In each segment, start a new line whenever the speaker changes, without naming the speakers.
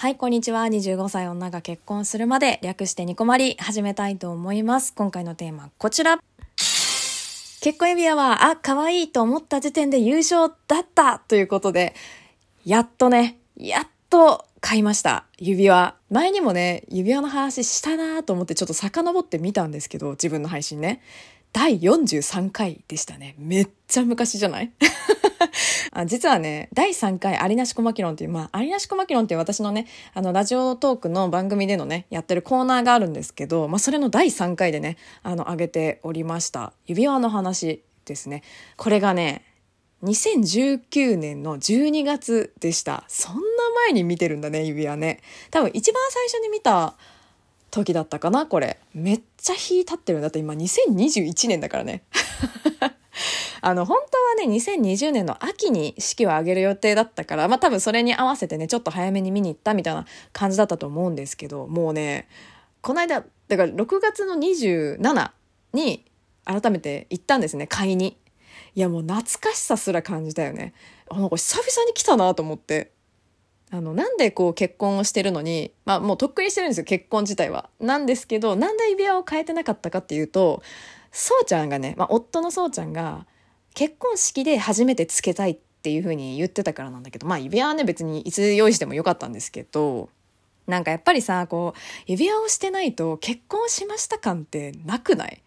はい、こんにちは。25歳女が結婚するまで略してニコマリ始めたいと思います。今回のテーマこちら。結婚指輪は、あ、可愛いと思った時点で優勝だったということで、やっとね、やっと買いました。指輪。前にもね、指輪の話したなと思ってちょっと遡ってみたんですけど、自分の配信ね。第43回でしたね。めっちゃ昔じゃない？あ実はね、第3回、ありなしこまき論っていう、まあ、ありなしこまき論っていう私のね、あの、ラジオトークの番組でのね、やってるコーナーがあるんですけど、まあ、それの第3回でね、あの、上げておりました。指輪の話ですね。これがね、2019年の12月でした。そんな前に見てるんだね、指輪ね。多分一番最初に見た時だったかな、これ。めっちゃ日経ってるんだって今2021年だからね。あの、本当はね、2020年の秋に式を挙げる予定だったから、まあ多分それに合わせてね、ちょっと早めに見に行ったみたいな感じだったと思うんですけど、もうね、この間、だから6月の27に改めて行ったんですね、買いに。いやもう懐かしさすら感じたよね。あの、久々に来たなと思って。あの、なんでこう結婚をしてるのに、まあもうとっくにしてるんですよ、結婚自体は。なんですけど、なんで指輪を変えてなかったかっていうと、そうちゃんがね、まあ夫のそうちゃんが、結婚式で初めてつけたいっていう風に言ってたからなんだけど、まあ指輪はね別にいつ用意してもよかったんですけど、なんかやっぱりさ、こう、指輪をしてないと結婚しました感ってなくない？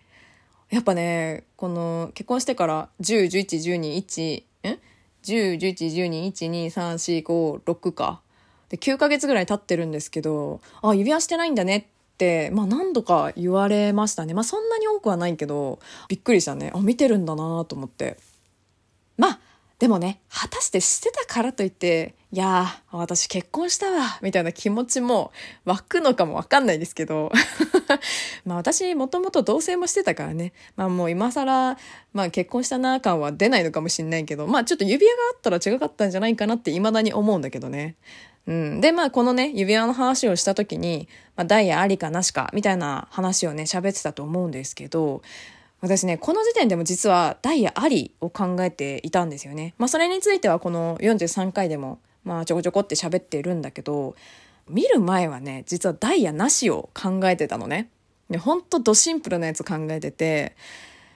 やっぱね、この結婚してから10、11、12、1、ん ?10、11、12、1、2、3、4、5、6か。で、9ヶ月ぐらい経ってるんですけど、あ、指輪してないんだねって、まあ何度か言われましたね。まあそんなに多くはないけど、びっくりしたね。あ、見てるんだなと思って。まあ、でもね、果たしてしてたからといって、いやー、私結婚したわ、みたいな気持ちも湧くのかもわかんないですけど、まあ私もともと同棲もしてたからね、まあもう今更、まあ結婚したな感は出ないのかもしんないけど、まあちょっと指輪があったら違かったんじゃないかなって未だに思うんだけどね。うん。で、まあこのね、指輪の話をした時に、まあダイヤありかなしか、みたいな話をね、喋ってたと思うんですけど、私ね、この時点でも実はダイヤありを考えていたんですよね。まあそれについてはこの43回でもまあちょこちょこって喋ってるんだけど、見る前はね、実はダイヤなしを考えてたのね。で、ほんとドシンプルなやつ考えてて、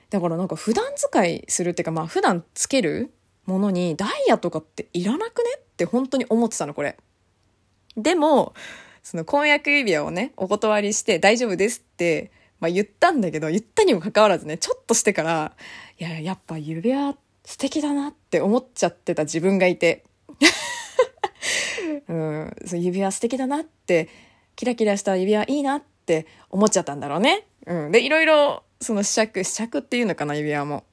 だからなんか普段使いするっていうかまあ普段つけるものにダイヤとかっていらなくねって本当に思ってたの、これ。でも、その婚約指輪をね、お断りして大丈夫ですって、まあ言ったんだけど、言ったにもかかわらずね、ちょっとしてから、いや、やっぱ指輪素敵だなって思っちゃってた自分がいて。うん、そ指輪素敵だなって、キラキラした指輪いいなって思っちゃったんだろうね。うん。で、いろいろ、その試着、試着っていうのかな、指輪も。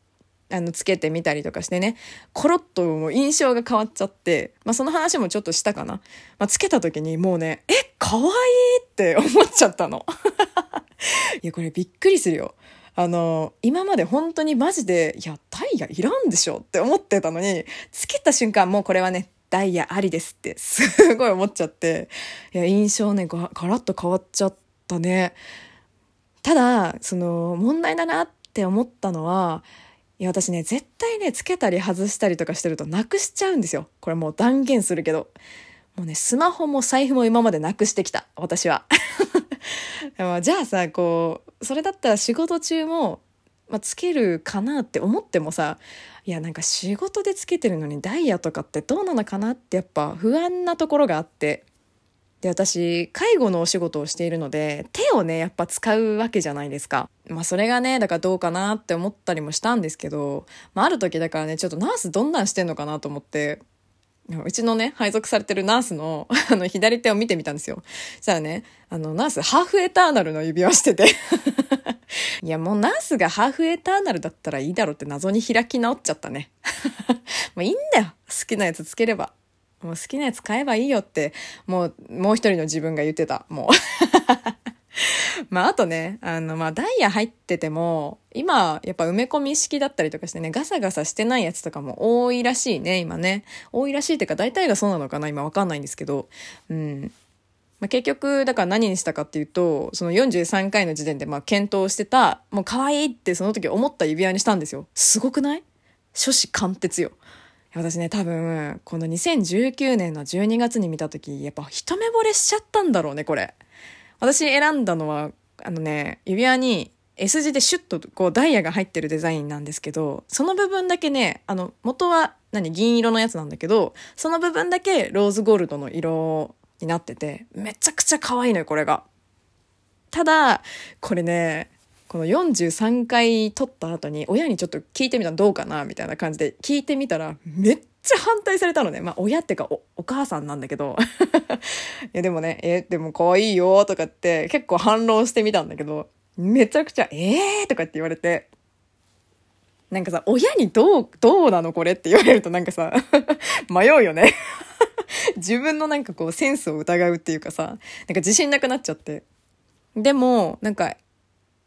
あの、つけてみたりとかしてね、コロッともう印象が変わっちゃって、まあその話もちょっとしたかな。まあつけた時にもうね、え、可愛いって思っちゃったの。いや、これびっくりするよ。あの、今まで本当にマジで、いや、ダイヤいらんでしょって思ってたのに、つけた瞬間もうこれはね、ダイヤありですってすごい思っちゃって、いや、印象ね、ガラッと変わっちゃったね。ただ、その、問題だなって思ったのは、いや、私ね、絶対ね、つけたり外したりとかしてるとなくしちゃうんですよ。これもう断言するけど。もうね、スマホも財布も今までなくしてきた。私は。じゃあさ、こう、それだったら仕事中も、まあ、つけるかなって思ってもさいやなんか仕事でつけてるのにダイヤとかってどうなのかなってやっぱ不安なところがあって。で私介護のお仕事をしているので手をねやっぱ使うわけじゃないですか。まあそれがねだからどうかなって思ったりもしたんですけど、まあ、ある時だからねちょっとナースどんなんしてんのかなと思って。うちのね、配属されてるナースの、あの、左手を見てみたんですよ。そしたらね、あの、ナース、ハーフエターナルの指輪してて いや、もうナースがハーフエターナルだったらいいだろうって謎に開き直っちゃったね。もういいんだよ。好きなやつつければ。もう好きなやつ買えばいいよって、もう、もう一人の自分が言ってた。もう まあ、あとね、あの、まあ、ダイヤ入ってても、今、やっぱ埋め込み式だったりとかしてね、ガサガサしてないやつとかも多いらしいね、今ね。多いらしいっていうか、大体がそうなのかな今わかんないんですけど。うん。まあ、結局、だから何にしたかっていうと、その43回の時点でま検討してた、もう可愛いってその時思った指輪にしたんですよ。すごくない？初子貫徹よ。私ね、多分、この2019年の12月に見た時、やっぱ一目惚れしちゃったんだろうね、これ。私選んだのは、あのね、指輪に S 字でシュッとこうダイヤが入ってるデザインなんですけど、その部分だけね、あの、元は何銀色のやつなんだけど、その部分だけローズゴールドの色になってて、めちゃくちゃ可愛いのよ、これが。ただ、これね、この43回撮った後に親にちょっと聞いてみたらどうかなみたいな感じで聞いてみたらめっっちゃ反対されたのね。まあ親ってかおお母さんなんだけど。いやでもね、え、でも可愛いよとかって結構反論してみたんだけど、めちゃくちゃ、えーとかって言われて、なんかさ、親にどう、どうなのこれって言われるとなんかさ、迷うよね 自分のなんかこうセンスを疑うっていうかさ、なんか自信なくなっちゃって。でも、なんか、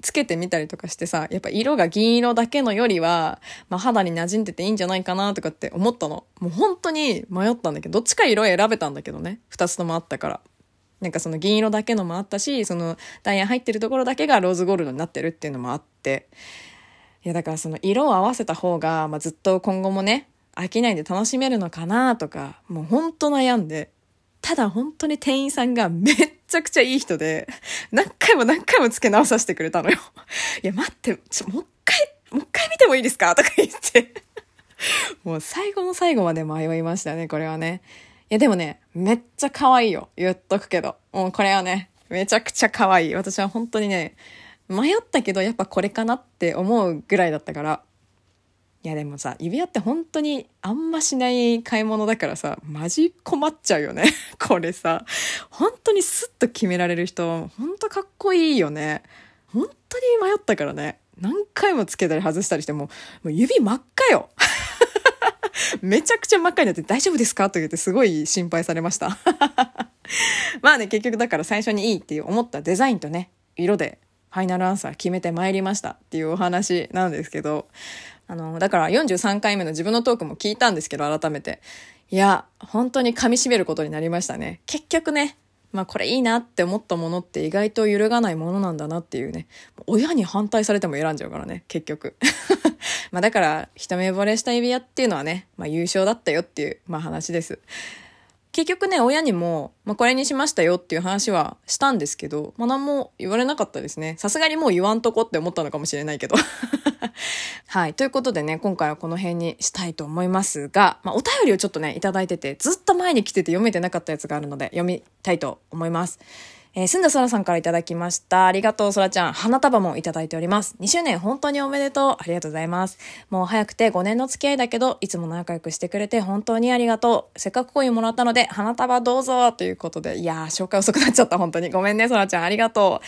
つけてみたりとかしてさ、やっぱ色が銀色だけのよりは、まあ、肌に馴染んでていいんじゃないかなとかって思ったの。もう本当に迷ったんだけど、どっちか色選べたんだけどね。二つともあったから。なんかその銀色だけのもあったし、そのダイヤ入ってるところだけがローズゴールドになってるっていうのもあって。いやだからその色を合わせた方が、まあ、ずっと今後もね、飽きないで楽しめるのかなとか、もうほんと悩んで。ただ本当に店員さんがめっちゃくちゃいい人で、何回も何回も付け直させてくれたのよ。いや、待って、ちょ、もう一回、もう一回見てもいいですか？とか言って。もう最後の最後まで迷いましたね、これはね。いや、でもね、めっちゃ可愛いよ。言っとくけど。もうこれはね、めちゃくちゃ可愛い。私は本当にね、迷ったけどやっぱこれかなって思うぐらいだったから。いやでもさ、指輪って本当にあんましない買い物だからさ、マジ困っちゃうよね。これさ、本当にスッと決められる人、本当かっこいいよね。本当に迷ったからね。何回もつけたり外したりしても、もう指真っ赤よ。めちゃくちゃ真っ赤になって大丈夫ですかと言ってすごい心配されました。まあね、結局だから最初にいいっていう思ったデザインとね、色でファイナルアンサー決めてまいりましたっていうお話なんですけど、あの、だから43回目の自分のトークも聞いたんですけど、改めて。いや、本当に噛み締めることになりましたね。結局ね、まあこれいいなって思ったものって意外と揺るがないものなんだなっていうね。親に反対されても選んじゃうからね、結局。まあだから、一目惚れした指輪っていうのはね、まあ優勝だったよっていう、まあ話です。結局ね、親にも、まあ、これにしましたよっていう話はしたんですけど、まあ、何も言われなかったですね。さすがにもう言わんとこって思ったのかもしれないけど。はい。ということでね、今回はこの辺にしたいと思いますが、まあ、お便りをちょっとね、いただいてて、ずっと前に来てて読めてなかったやつがあるので、読みたいと思います。えー、すんだそらさんからいただきました。ありがとう、そらちゃん。花束もいただいております。2周年本当におめでとう。ありがとうございます。もう早くて5年の付き合いだけど、いつも仲良くしてくれて本当にありがとう。せっかくコインもらったので、花束どうぞということで、いやー、紹介遅くなっちゃった、本当に。ごめんね、そらちゃん。ありがと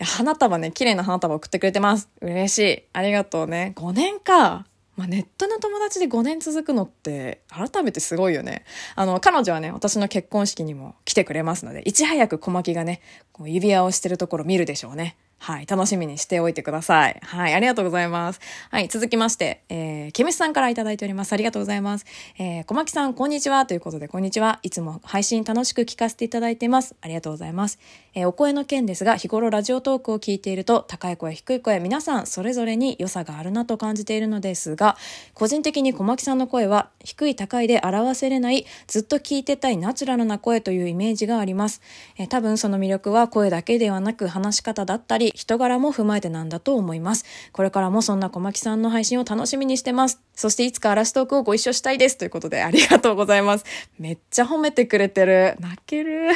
う。花束ね、綺麗な花束送ってくれてます。嬉しい。ありがとうね。5年か。まあ、ネットの友達で5年続くのって改めてすごいよね。あの、彼女はね、私の結婚式にも来てくれますので、いち早く小牧がね、こう指輪をしてるところ見るでしょうね。はい。楽しみにしておいてください。はい。ありがとうございます。はい。続きまして、えー、ケミスさんからいただいております。ありがとうございます。えー、小牧さん、こんにちは。ということで、こんにちは。いつも配信楽しく聞かせていただいています。ありがとうございます。えー、お声の件ですが、日頃ラジオトークを聞いていると、高い声、低い声、皆さんそれぞれに良さがあるなと感じているのですが、個人的に小牧さんの声は、低い高いで表せれない、ずっと聞いてたいナチュラルな声というイメージがあります。えー、多分その魅力は声だけではなく、話し方だったり、人柄も踏まえてなんだと思います。これからもそんな小牧さんの配信を楽しみにしてます。そしていつか嵐トークをご一緒したいです。ということでありがとうございます。めっちゃ褒めてくれてる。泣ける。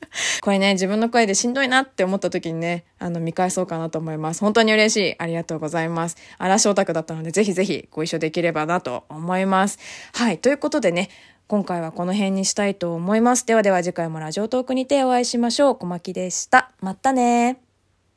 これね、自分の声でしんどいなって思った時にね、あの、見返そうかなと思います。本当に嬉しい。ありがとうございます。嵐オタクだったので、ぜひぜひご一緒できればなと思います。はい。ということでね、今回はこの辺にしたいと思います。ではでは次回もラジオトークにてお会いしましょう。小牧でした。またね